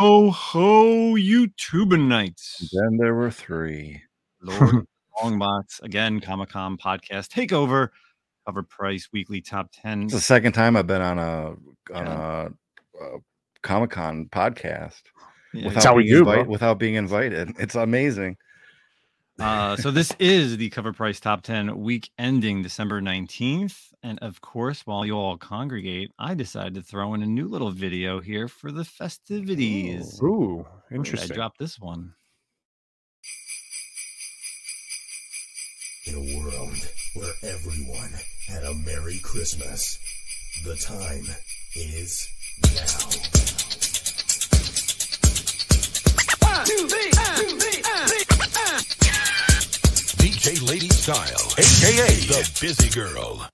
Ho ho ho! YouTube nights. Then there were three. Lord Longbox again. Comic Con podcast takeover. Cover price weekly top ten. It's the second time I've been on a on Yeah. a, a Comic Con podcast Yeah, without how we being do, bro. invite- without being invited. It's amazing. Uh, so this is the cover price top 10 week ending December 19th. And of course, while you all congregate, I decided to throw in a new little video here for the festivities. Ooh, Where did interesting. I dropped this one. In a world where everyone had a Merry Christmas, the time is now. DJ Lady Style, aka the Busy Girl.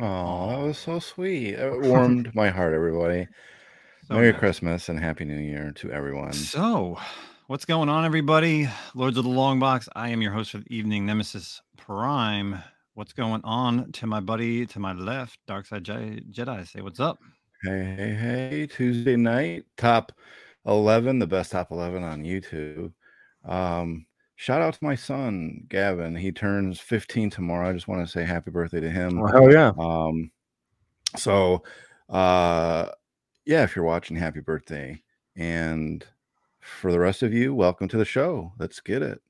Oh, that was so sweet. It warmed my heart, everybody. So Merry nice. Christmas and Happy New Year to everyone. So, what's going on, everybody? Lords of the Long Box. I am your host for the evening, Nemesis Prime. What's going on to my buddy to my left, Darkside Je- Jedi? Say what's up. Hey, hey, hey. Tuesday night, top 11, the best top 11 on YouTube. Um, shout out to my son, Gavin. He turns 15 tomorrow. I just want to say happy birthday to him. Oh, hell yeah. Um, so, uh, yeah, if you're watching, happy birthday. And for the rest of you, welcome to the show. Let's get it.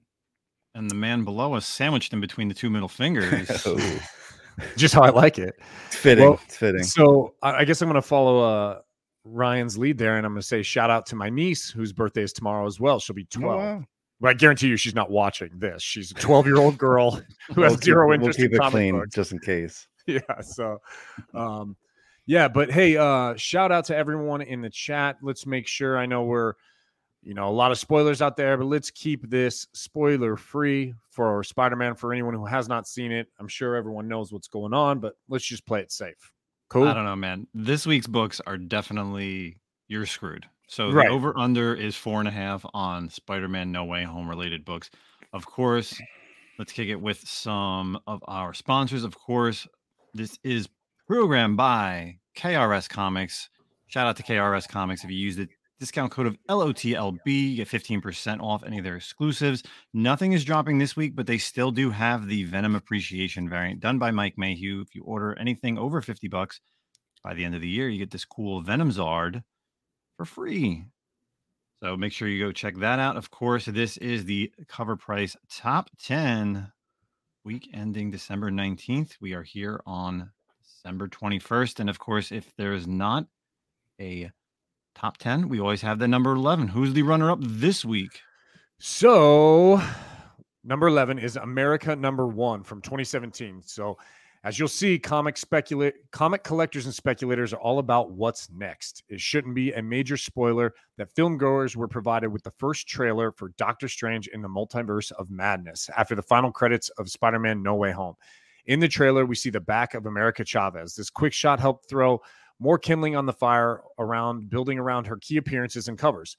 And the man below us, sandwiched in between the two middle fingers. Oh, Just how I like it. it's fitting. Well, it's fitting. So I I guess I'm going to follow uh, Ryan's lead there, and I'm going to say shout out to my niece whose birthday is tomorrow as well. She'll be Oh, 12. wow. But I guarantee you, she's not watching this. She's a 12 year old girl who has We'll keep- zero we'll interest keep in it comic clean books. just in case. yeah so um yeah but hey uh shout out to everyone in the chat let's make sure i know we're you know a lot of spoilers out there but let's keep this spoiler free for spider-man for anyone who has not seen it i'm sure everyone knows what's going on but let's just play it safe cool I don't know, man. This week's books are definitely you're screwed. So Right. the over under is four and a half on Spider Man No Way Home related books. Of course, let's kick it with some of our sponsors. Of course, this is programmed by KRS Comics. Shout out to KRS Comics if you use the discount code of LOTLB, you get 15% off any of their exclusives. Nothing is dropping this week, but they still do have the Venom Appreciation variant done by Mike Mayhew. If you order anything over 50 bucks by the end of the year, you get this cool Venom Zard for free. So make sure you go check that out. Of course, this is the cover price top 10 week ending December 19th. We are here on December 21st. And of course, if there is not a top 10, we always have the number 11. Who's the runner up this week? So, number 11 is America number 1 from 2017. So, as you'll see, comic comic collectors and speculators are all about what's next. It shouldn't be a major spoiler that filmgoers were provided with the first trailer for Doctor Strange in the Multiverse of Madness after the final credits of Spider-Man No Way Home. In the trailer, we see the back of America Chavez. This quick shot helped throw more kindling on the fire around building around her key appearances and covers.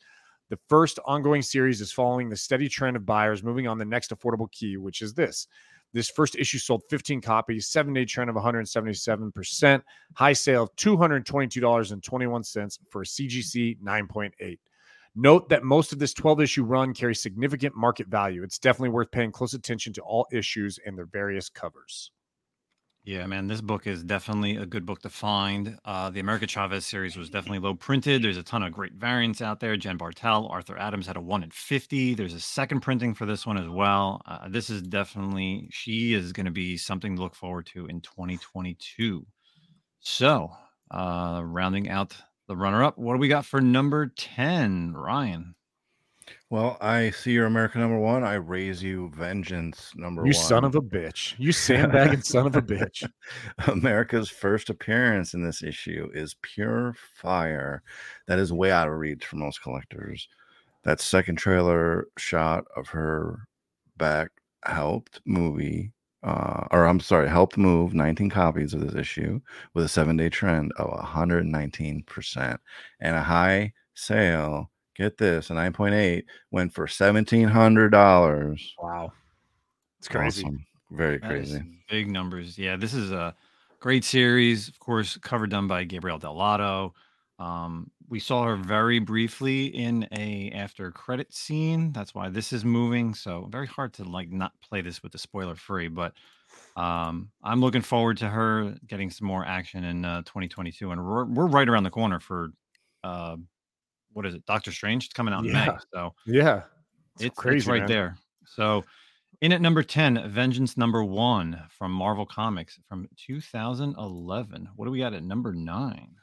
The first ongoing series is following the steady trend of buyers moving on the next affordable key, which is this. This first issue sold 15 copies, seven day trend of 177%, high sale of $222.21 for a CGC 9.8. Note that most of this 12 issue run carries significant market value. It's definitely worth paying close attention to all issues and their various covers. Yeah, man, this book is definitely a good book to find. Uh, the America Chavez series was definitely low printed. There's a ton of great variants out there. Jen Bartel, Arthur Adams had a one in 50. There's a second printing for this one as well. Uh, this is definitely, she is going to be something to look forward to in 2022. So, uh, rounding out the runner up, what do we got for number 10, Ryan? Well, I see your American number one. I raise you vengeance number You one. son of a bitch. You sandbagging son of a bitch. America's first appearance in this issue is Pure Fire. That is way out of reach for most collectors. That second trailer shot of her back helped movie, uh, or I'm sorry, helped move 19 copies of this issue with a seven day trend of 119% and a high sale. Get this, a 9.8 went for $1,700. Wow. It's crazy. Awesome. Very That crazy. big numbers. Yeah, this is a great series. Of course, cover done by Gabriele Dell'Otto. Um, we saw her very briefly in a after credit scene. That's why this is moving. So very hard to like not play this with the spoiler free. But um, I'm looking forward to her getting some more action in uh, 2022, and we're we're right around the corner for uh, what is it? Doctor Strange It's coming out in May. So Yeah. it's, it's crazy, right man. there. So, in at number 10, Vengeance number one from Marvel Comics from 2011. What do we got at number nine?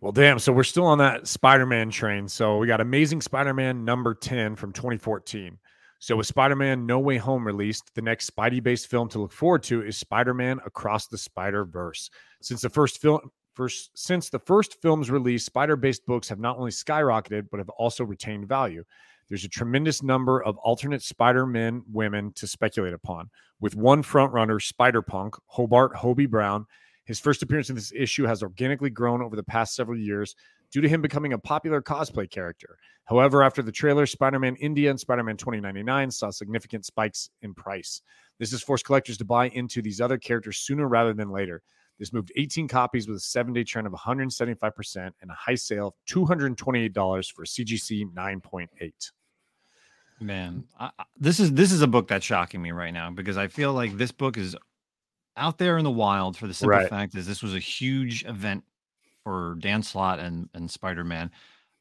Well, damn. So we're still on that Spider Man train. So we got Amazing Spider Man number 10 from 2014. So with Spider Man No Way Home released, the next Spidey based film to look forward to is Spider Man Across the Spider Verse. Since the first film, First, since the first film's release, spider based books have not only skyrocketed, but have also retained value. There's a tremendous number of alternate Spider Men women to speculate upon, with one frontrunner, Spider Punk, Hobart Hobie Brown. His first appearance in this issue has organically grown over the past several years due to him becoming a popular cosplay character. However, after the trailer, Spider Man India and Spider Man 2099 saw significant spikes in price. This has forced collectors to buy into these other characters sooner rather than later. This moved 18 copies with a seven day trend of 175% and a high sale of $228 for CGC 9.8. Man, I, I- this is this is a book that's shocking me right now because I feel like this book is out there in the wild for the simple Right. fact is this was a huge event for Dan Slott and and Spider Man.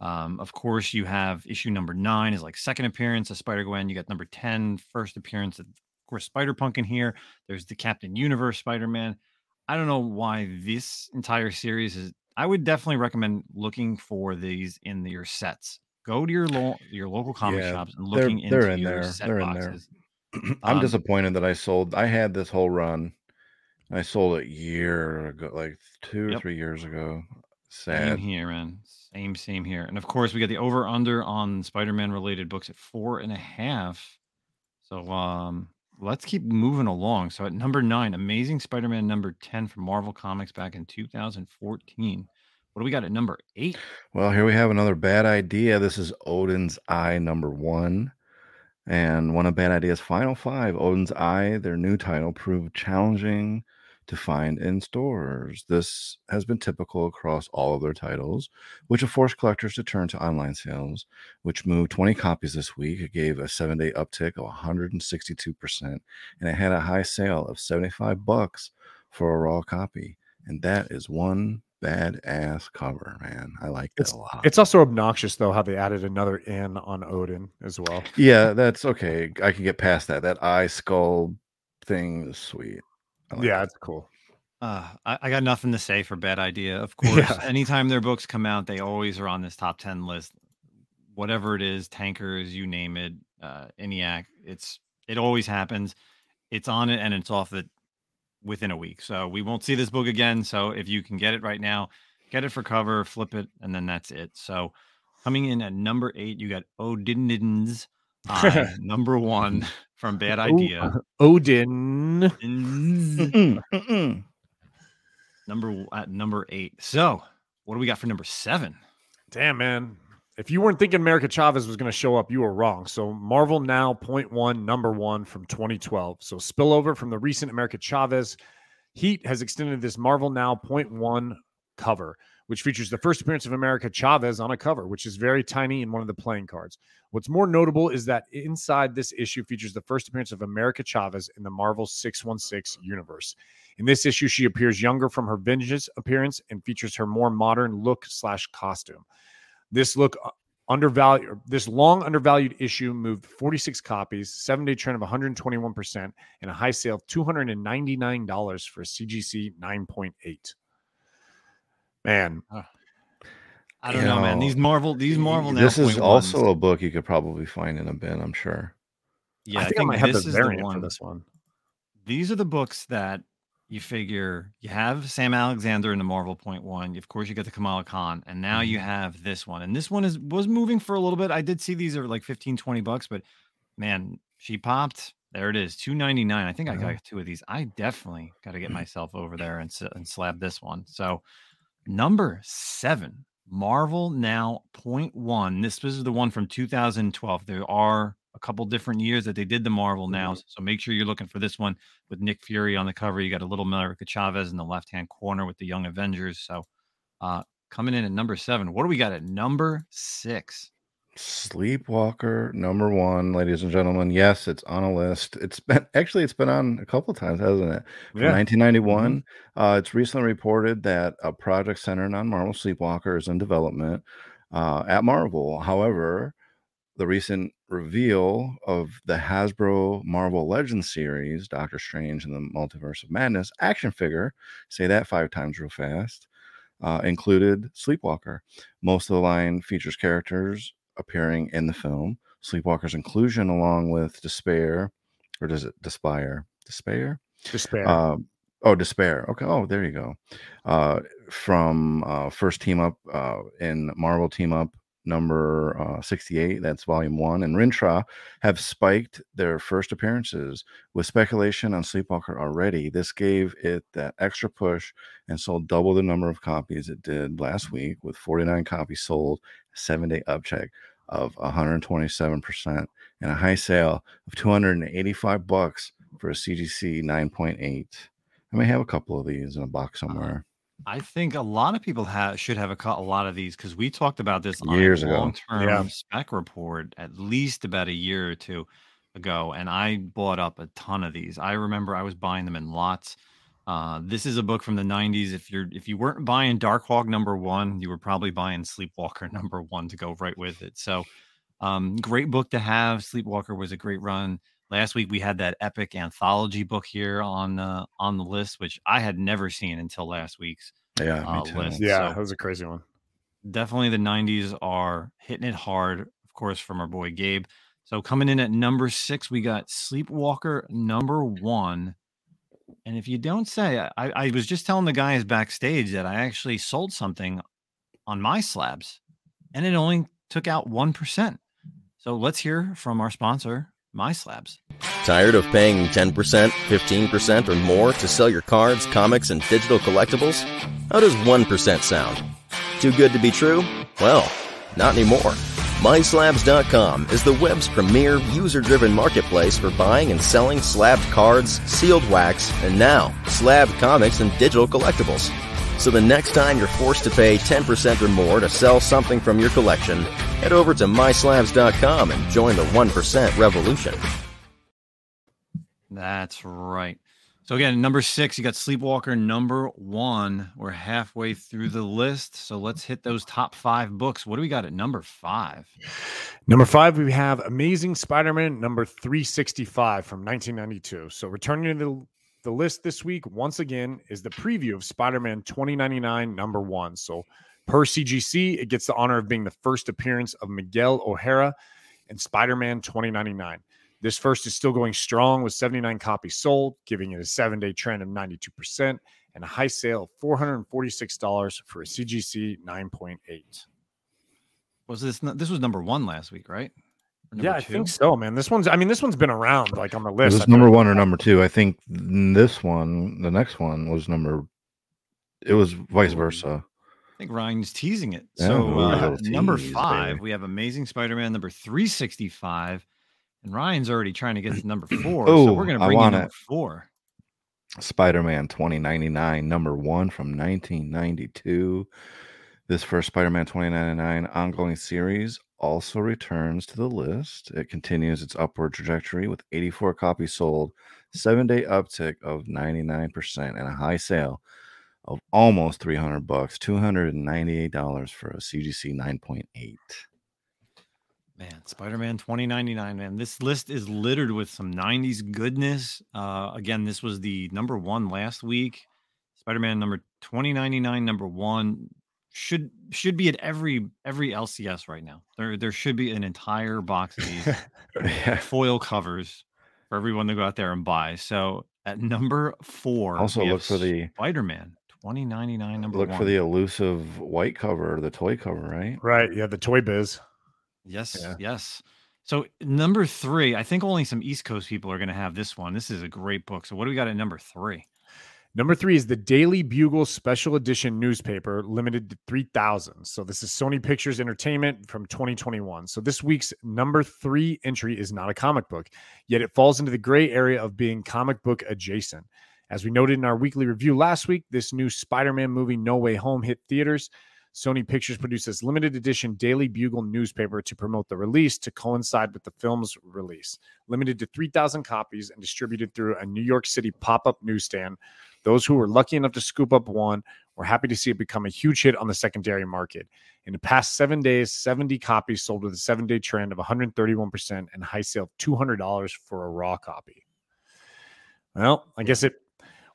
Um, of course, you have issue number nine is like second appearance of Spider Gwen. You got number 10, first appearance of, of course, Spider Punk in here. There's the Captain Universe Spider Man. I don't know why this entire series is. I would definitely recommend looking for these in your sets. Go to your lo- your local comic Yeah, shops and they're- they're into in your there. set They're in there. I'm Um, disappointed that I sold. I had this whole run. I sold it year ago, like two or Yep. three years ago. Same here, man. Same, same here. And of course, we got the over under on Spider Man related books at four and a half. So um, let's keep moving along. So at number nine, Amazing Spider Man number 10 from Marvel Comics back in 2014. What do we got at number eight? Well, here we have another bad idea. This is Odinn's Eye number one. And one of Bad Idea's final five, Odinn's Eye, their new title, proved challenging to find in stores. This has been typical across all of their titles, which have forced collectors to turn to online sales, which moved 20 copies this week. It gave a seven day uptick of 162%, and it had a high sale of 75 bucks for a raw copy. And that is one badass cover, man. I like it a lot. It's also obnoxious, though, how they added another N on Odin as well. Yeah, that's okay. I can get past that. That eye skull thing is sweet. I like yeah, it. it's cool. Uh, I, I got nothing to say for Bad Idea. Of course, Yeah. anytime their books come out, they always are on this top 10 list. Whatever it is, tankers, you name it, uh, ENIAC, it's it always happens. It's on it and it's off it within a week. So we won't see this book again. So if you can get it right now, get it for cover, flip it, and then that's it. So coming in at number eight, you got Odin's Eye, number one from Bad oh, Idea. Odin. Mm-hmm. Mm-mm, mm-mm. Number at number eight. So what do we got for number seven? Damn, man. if you weren't thinking America Chavez was going to show up, you were wrong. So Marvel Now Point One, number one from 2012. So spillover from the recent America Chavez. Heat has extended this Marvel Now Point One cover, which features the first appearance of America Chavez on a cover, which is very tiny in one of the playing cards. What's more notable is that inside this issue features the first appearance of America Chavez in the Marvel 616 universe. In this issue, she appears younger from her Vengeance appearance and features her more modern look slash costume. This look uh, undervalued, this long undervalued issue moved 46 copies, seven day trend of 121%, and a high sale of $299 for a CGC 9.8. Man, I don't You know, man. These Marvel, these Marvel. This is also ones- a book you could probably find in a bin. I'm sure. Yeah, I think I, might have this the is variant one. for this one. These are the books that you figure you have Sam Alexander in the Marvel Point One. Of course, you get the Kamala Khan, and now you Mm-hmm. have this one. And this one is was moving for a little bit. I did see these are like 15, 20 bucks, but man, she popped. There it is, two ninety nine. I think I got two of these. I definitely got to get myself over there and and slab this one. So number seven, Marvel Now Point One. This was the one from 2012. There are a couple different years that they did the Marvel Now, so make sure you're looking for this one with Nick Fury on the cover. You got a little America Chavez in the left hand corner with the Young Avengers. So uh coming in at number seven. What do we got at number six? Sleepwalker number one, ladies and gentlemen. Yes, it's on a list. It's been actually it's been on a couple times, hasn't it? From Yeah. 1991. Uh, it's recently reported that a project centered on Marvel Sleepwalker is in development uh, at Marvel. However, the recent reveal of the Hasbro Marvel Legends series, Doctor Strange and the Multiverse of Madness action figure, say that five times real fast, uh, included Sleepwalker. Most of the line features characters appearing in the film. Sleepwalker's inclusion, along with D'Spayre, or does it D'Spayre? D'Spayre? D'Spayre. Um, oh, D'Spayre. Okay. Oh, there you go. Uh, from uh, first team up uh, in Marvel Team Up number uh, 68, that's volume one, and Rintrah have spiked their first appearances with speculation on Sleepwalker already. This gave it that extra push and sold double the number of copies it did last week, with 49 copies sold, seven day upcheck of 127%, and a high sale of 285 bucks for a CGC 9.8. I may have a couple of these in a box uh, somewhere. I think a lot of people have should have a, a lot of these because we talked about this on Years a ago. long-term Yeah. spec report at least about a year or two ago, and I bought up a ton of these. I remember I was buying them in lots. Uh, this is a book from the '90s. If you're if you weren't buying Darkhawk number one, you were probably buying Sleepwalker number one to go right with it. So, um, great book to have. Sleepwalker was a great run. Last week we had that epic anthology book here on uh, on the list, which I had never seen until last week's Yeah, uh, list. yeah, so- that was a crazy one. definitely the 90s are hitting it hard, of course, from our boy Gabe. So coming in at number six, we got Sleepwalker number one. And if you don't say, I, I was just telling the guys backstage that I actually sold something on my slabs and it only took out 1%. So let's hear from our sponsor, My Slabs. Tired of paying 10%, 15%, or more to sell your cards, comics, and digital collectibles? How does 1% sound? Too good to be true? Well, not anymore. MySlabs.com is the web's premier user-driven marketplace for buying and selling slabbed cards, sealed wax, and now slabbed comics and digital collectibles. So the next time you're forced to pay 10% or more to sell something from your collection, head over to MySlabs.com and join the 1% revolution. That's right. So again, number six, you got Sleepwalker. Number one, we're halfway through the list. So let's hit those top five books. What do we got at number five? Number five, we have Amazing Spider-Man number 365 from 1992. So returning to the, the list this week, once again, is the preview of Spider-Man 2099 number one. So per CGC, it gets the honor of being the first appearance of Miguel O'Hara and Spider-Man 2099. This first is still going strong with 79 copies sold, giving it a seven-day trend of 92% and a high sale of $446 for a CGC 9.8. Was this this was number one last week, right? Yeah, number I think so, man. This one's I mean, this one's been around like on the Is list. this number one or number two? I think this one, the next one was number. It was vice versa. I think Ryan's teasing it. Yeah, so uh, number tease, five, baby. we have Amazing Spider-Man number 365. And Ryan's already trying to get to number four. so we're gonna I bring in number it. four. Spider-Man 2099, number one from 1992. This first Spider-Man 2099 ongoing series also returns to the list. It continues its upward trajectory with 84 copies sold, seven-day uptick of 99%, and a high sale of almost 300 bucks, $298 for a CGC 9.8. Man, Spider-Man 2099, man. This list is littered with some 90s goodness. Uh again, this was the number one last week. Spider-Man number 2099, number one. Should should be at every every LCS right now. There there should be an entire box of these Yeah. foil covers for everyone to go out there and buy. So at number four, Also we have look for the- Spider-Man 2099 number one. Look one. for the elusive white cover, the toy cover, right? Right. Yeah. The Toy Biz. Yes, Yeah. yes. So number three, I think only some East Coast people are going to have this one. This is a great book. So what do we got at number three? Number three is the Daily Bugle Special Edition newspaper, limited to 3,000. So this is Sony Pictures Entertainment from 2021. So this week's number three entry is not a comic book, yet it falls into the gray area of being comic book adjacent. As we noted in our weekly review last week, this new Spider Man movie, No Way Home, hit theaters. Sony Pictures produced this limited edition Daily Bugle newspaper to promote the release to coincide with the film's release. Limited to 3,000 copies and distributed through a New York City pop up newsstand. Those who were lucky enough to scoop up one were happy to see it become a huge hit on the secondary market. In the past seven days, 70 copies sold with a seven day trend of 131% and high sale of $200 for a raw copy. Well, I guess it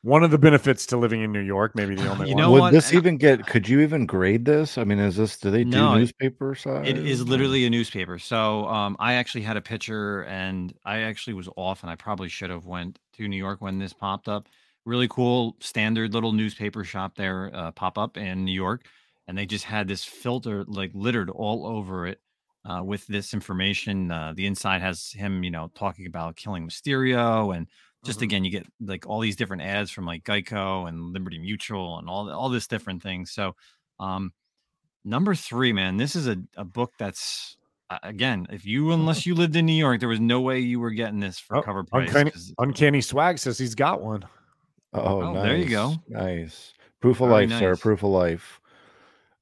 one of the benefits to living in New York, maybe the only You one. know Would what? this even get? Could you even grade this? I mean, is this? Do they do No, it- newspaper size? It is literally a newspaper. So um, I actually had a picture, and I actually was off, and I probably should have went to New York when this popped up. Really cool, standard little newspaper shop there uh, pop up in New York, and they just had this filter like littered all over it uh, with this information. Uh, the inside has him, you know, talking about killing Mysterio, and just Mhm. again, you get like all these different ads from like Geico and Liberty Mutual and all all this different things. So. Um, number three man this is a, a book that's uh, again if you unless you lived in new york there was no way you were getting this for Oh, cover price Uncanny, 'cause- Uncanny Swag says he's got one. Oh, Oh, nice. there you go. Nice. Proof of Very life, sir. Proof of life.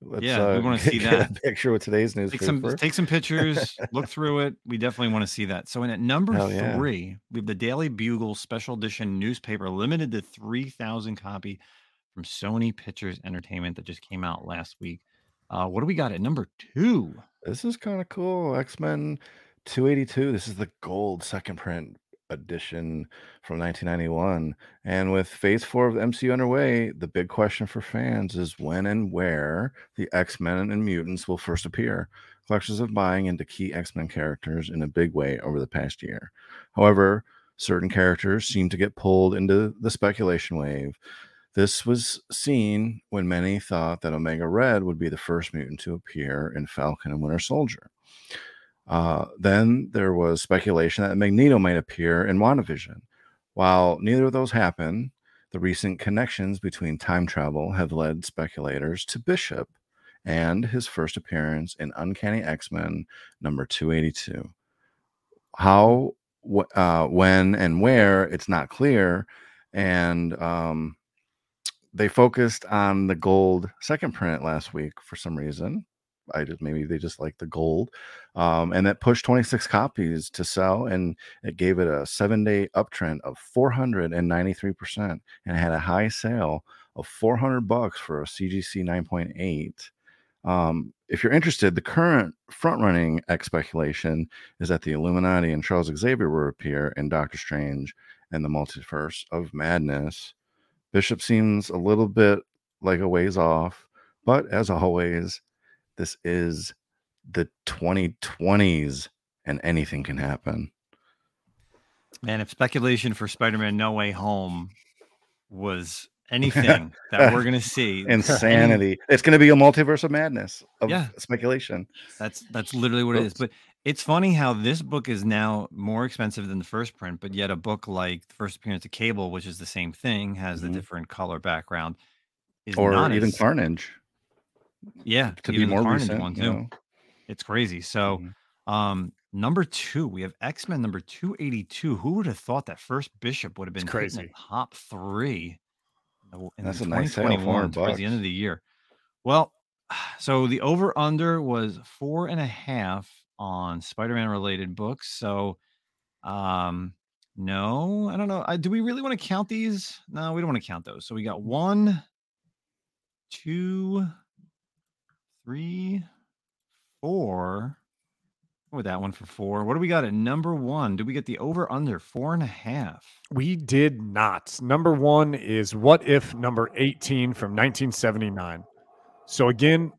Let's, Yeah, we wanna see get a that. picture with today's take some take some pictures look through it we definitely want to see that so in at number Hell yeah. three we have the daily bugle special edition newspaper limited to 3000 copy from sony pictures entertainment that just came out last week uh what do we got at number two This is kind of cool. X Men 282. This is the gold second print edition from 1991. And with phase four of the MCU underway, the big question for fans is when and where the X Men and mutants will first appear. Collections of buying into key X Men characters in a big way over the past year. However, certain characters seem to get pulled into the speculation wave. This was seen when many thought that Omega Red would be the first mutant to appear in Falcon and Winter Soldier. Uh, then there was speculation that Magneto might appear in WandaVision. While neither of those happened, the recent connections between time travel have led speculators to Bishop and his first appearance in Uncanny X Men number 282. How, wh- uh, when, and where, it's not clear. And um, they focused on the gold second print last week for some reason. I just maybe they just like the gold, um, and that pushed 26 copies to sell, and it gave it a seven day uptrend of 493 percent, and had a high sale of 400 bucks for a CGC 9.8. Um, if you're interested, the current front running speculation is that the Illuminati and Charles Xavier will appear in Doctor Strange and the Multiverse of Madness. Bishop seems a little bit like a ways off, but as always, this is the 2020s and anything can happen. Man, if speculation for Spider-Man No Way Home was anything that we're gonna see, any- Insanity. It's going to be a multiverse of madness of Yeah. speculation. that's that's literally what it is. But it's funny how this book is now more expensive than the first print, but yet a book like the first appearance of Cable, which is the same thing, has Mhm. the different color background, is Or not even as- Carnage. Yeah, to be more recent. one you know? It's crazy. So, Mhm. um, number two, we have X Men number two eighty two. Who would have thought that first Bishop would have been crazy. top three? in That's a nice 2021 400 towards the end of the year. Well, so the over under was four and a half on Spider Man related books. So, um, no, I don't know. I, do we really want to count these? No, we don't want to count those. So we got one, two, three, four. With that one for four. What do we got at number one? Do we get the over under four and a half? We did not. Number one is What If number 18 from 1979. So, again,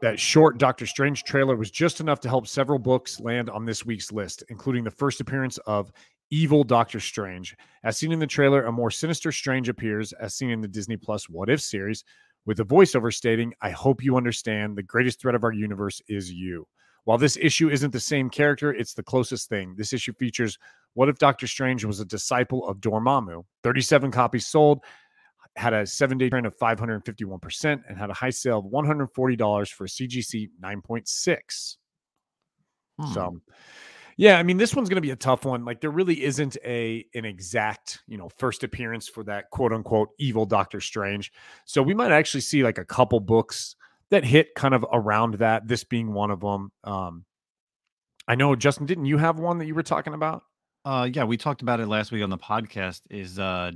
that short Doctor Strange trailer was just enough to help several books land on this week's list, including the first appearance of Evil Doctor Strange. As seen in the trailer, a more sinister Strange appears, as seen in the Disney Plus What If series, with a voiceover stating, I hope you understand the greatest threat of our universe is you. While this issue isn't the same character, it's the closest thing. This issue features what if Doctor Strange was a disciple of Dormammu? 37 copies sold, had a seven day trend of 551%, and had a high sale of $140 for CGC 9.6. Hmm. So, yeah, I mean, this one's going to be a tough one. Like, there really isn't a an exact, you know, first appearance for that quote unquote evil Doctor Strange. So we might actually see like a couple books that hit kind of around that. This being one of them. Um, I know Justin, didn't you have one that you were talking about? Uh, yeah, we talked about it last week on the podcast. Is uh,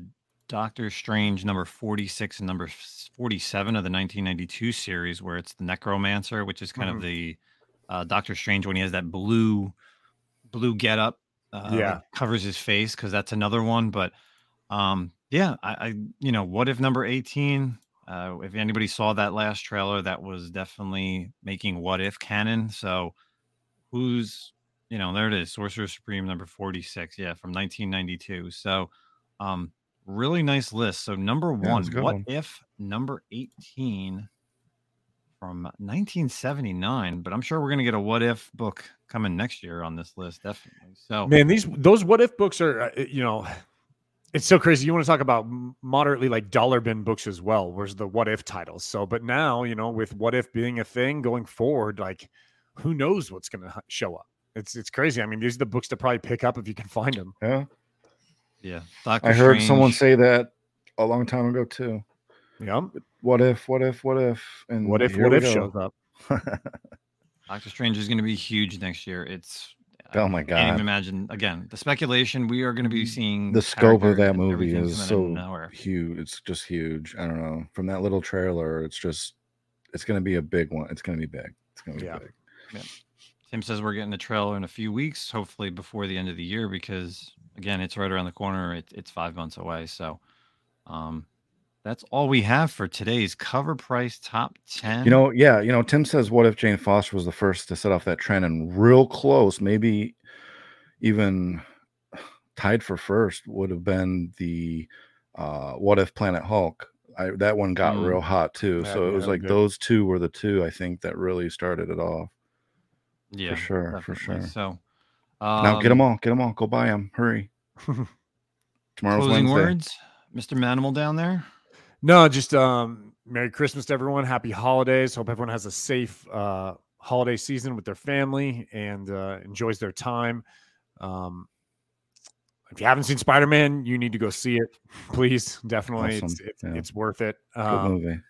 Doctor Strange number 46 and number 47 of the 1992 series, where it's the Necromancer, which is kind Mhm. of the uh, Doctor Strange when he has that blue blue getup. Uh, Yeah. covers his face because that's another one. But um, yeah, I, I you know what if number 18? Uh, if anybody saw that last trailer, that was definitely making what if canon. So who's you know there it is sorcerer supreme number 46 yeah from 1992 so um really nice list so number one good what one. if number 18 from 1979 but i'm sure we're gonna get a what if book coming next year on this list definitely so Man, these those what if books are uh, you know, it's so crazy. You want to talk about moderately like dollar bin books as well. Where's the what if titles? So, but now you know, with what if being a thing going forward, like who knows what's going to show up? It's it's crazy. I mean, these are the books to probably pick up if you can find them. Yeah. yeah Doctor I heard someone say that a long time ago too. Yeah. What if, what if, what if? And What if what if go. shows up? Doctor Strange is going to be huge next year. It's Oh my god! I can't even imagine. Again, the speculation we are going to be seeing the scope of that movie is coming out of so nowhere. huge. It's just huge. I don't know. From that little trailer, it's just it's gonna be a big one. It's gonna be big. It's gonna be Yeah. big. Tim says we're getting the trailer in a few weeks, hopefully before the end of the year, because again, it's right around the corner. It, it's five months away. So, um, that's all we have for today's cover price top 10. You know, yeah, you know, Tim says, "What if Jane Foster was the first to set off that trend and real close, maybe even tied for first would have been the uh, What If Planet Hulk." I, that one got Mm. real hot too. Yeah, so it was that like good. those two were the two I think that really started it off. yeah, for sure, for sure. So, now get them um, all, get them all, go buy them, hurry. Tomorrow's Closing Wednesday. words, Mr. Manimal down there. No, just um Merry Christmas to everyone. Happy holidays. Hope everyone has a safe uh holiday season with their family and uh enjoys their time. Um if you haven't seen Spider-Man, you need to go see it. Please, definitely. It's Awesome. it's, Yeah. it's worth it. Good Um, movie.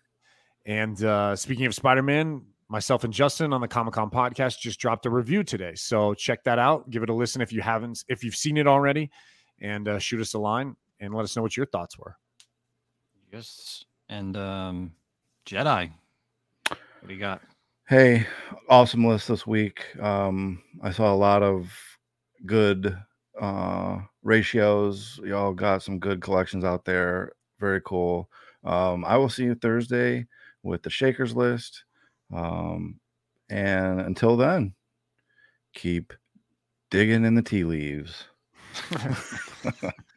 and uh, speaking of Spider Man, myself and Justin on the Comic Con podcast just dropped a review today. So check that out. Give it a listen if you haven't, if you've seen it already, and uh, shoot us a line and let us know what your thoughts were. And um, Jedi. What do you got? Hey, awesome list this week. Um, I saw a lot of good uh ratios. Y'all got some good collections out there. Very cool. Um, I will see you Thursday with the Shakers list. Um, and until then, keep digging in the tea leaves.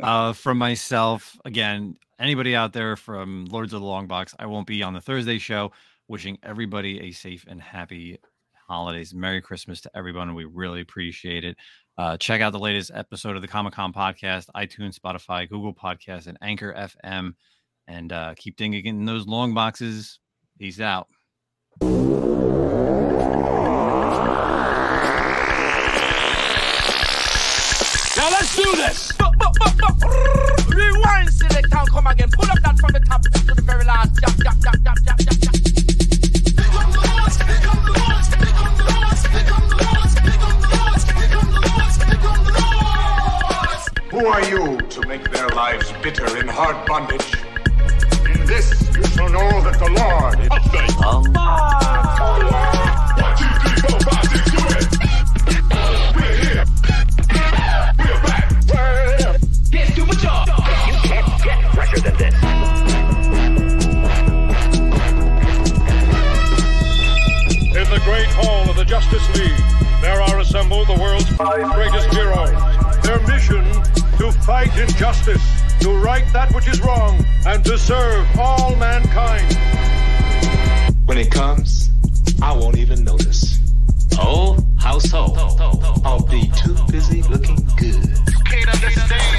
uh, from myself, again, anybody out there from Lords of the Long Box, I won't be on the Thursday show. Wishing everybody a safe and happy holidays. Merry Christmas to everyone. We really appreciate it. Uh, check out the latest episode of the Comic Con podcast, iTunes, Spotify, Google Podcasts, and Anchor FM. And uh, keep digging in those long boxes. Peace out. Now let's do this. Rewind, select and come again. Pull up that from the top to the very last. Jump, jump, jump, jump, jump, jump, jump. Who are you to make their lives bitter in hard bondage? In this you shall know that the Lord is In Justice League, there are assembled the world's five greatest heroes. Their mission to fight injustice, to right that which is wrong, and to serve all mankind. When it comes, I won't even notice. Oh, household. I'll be too busy looking good. You can't understand.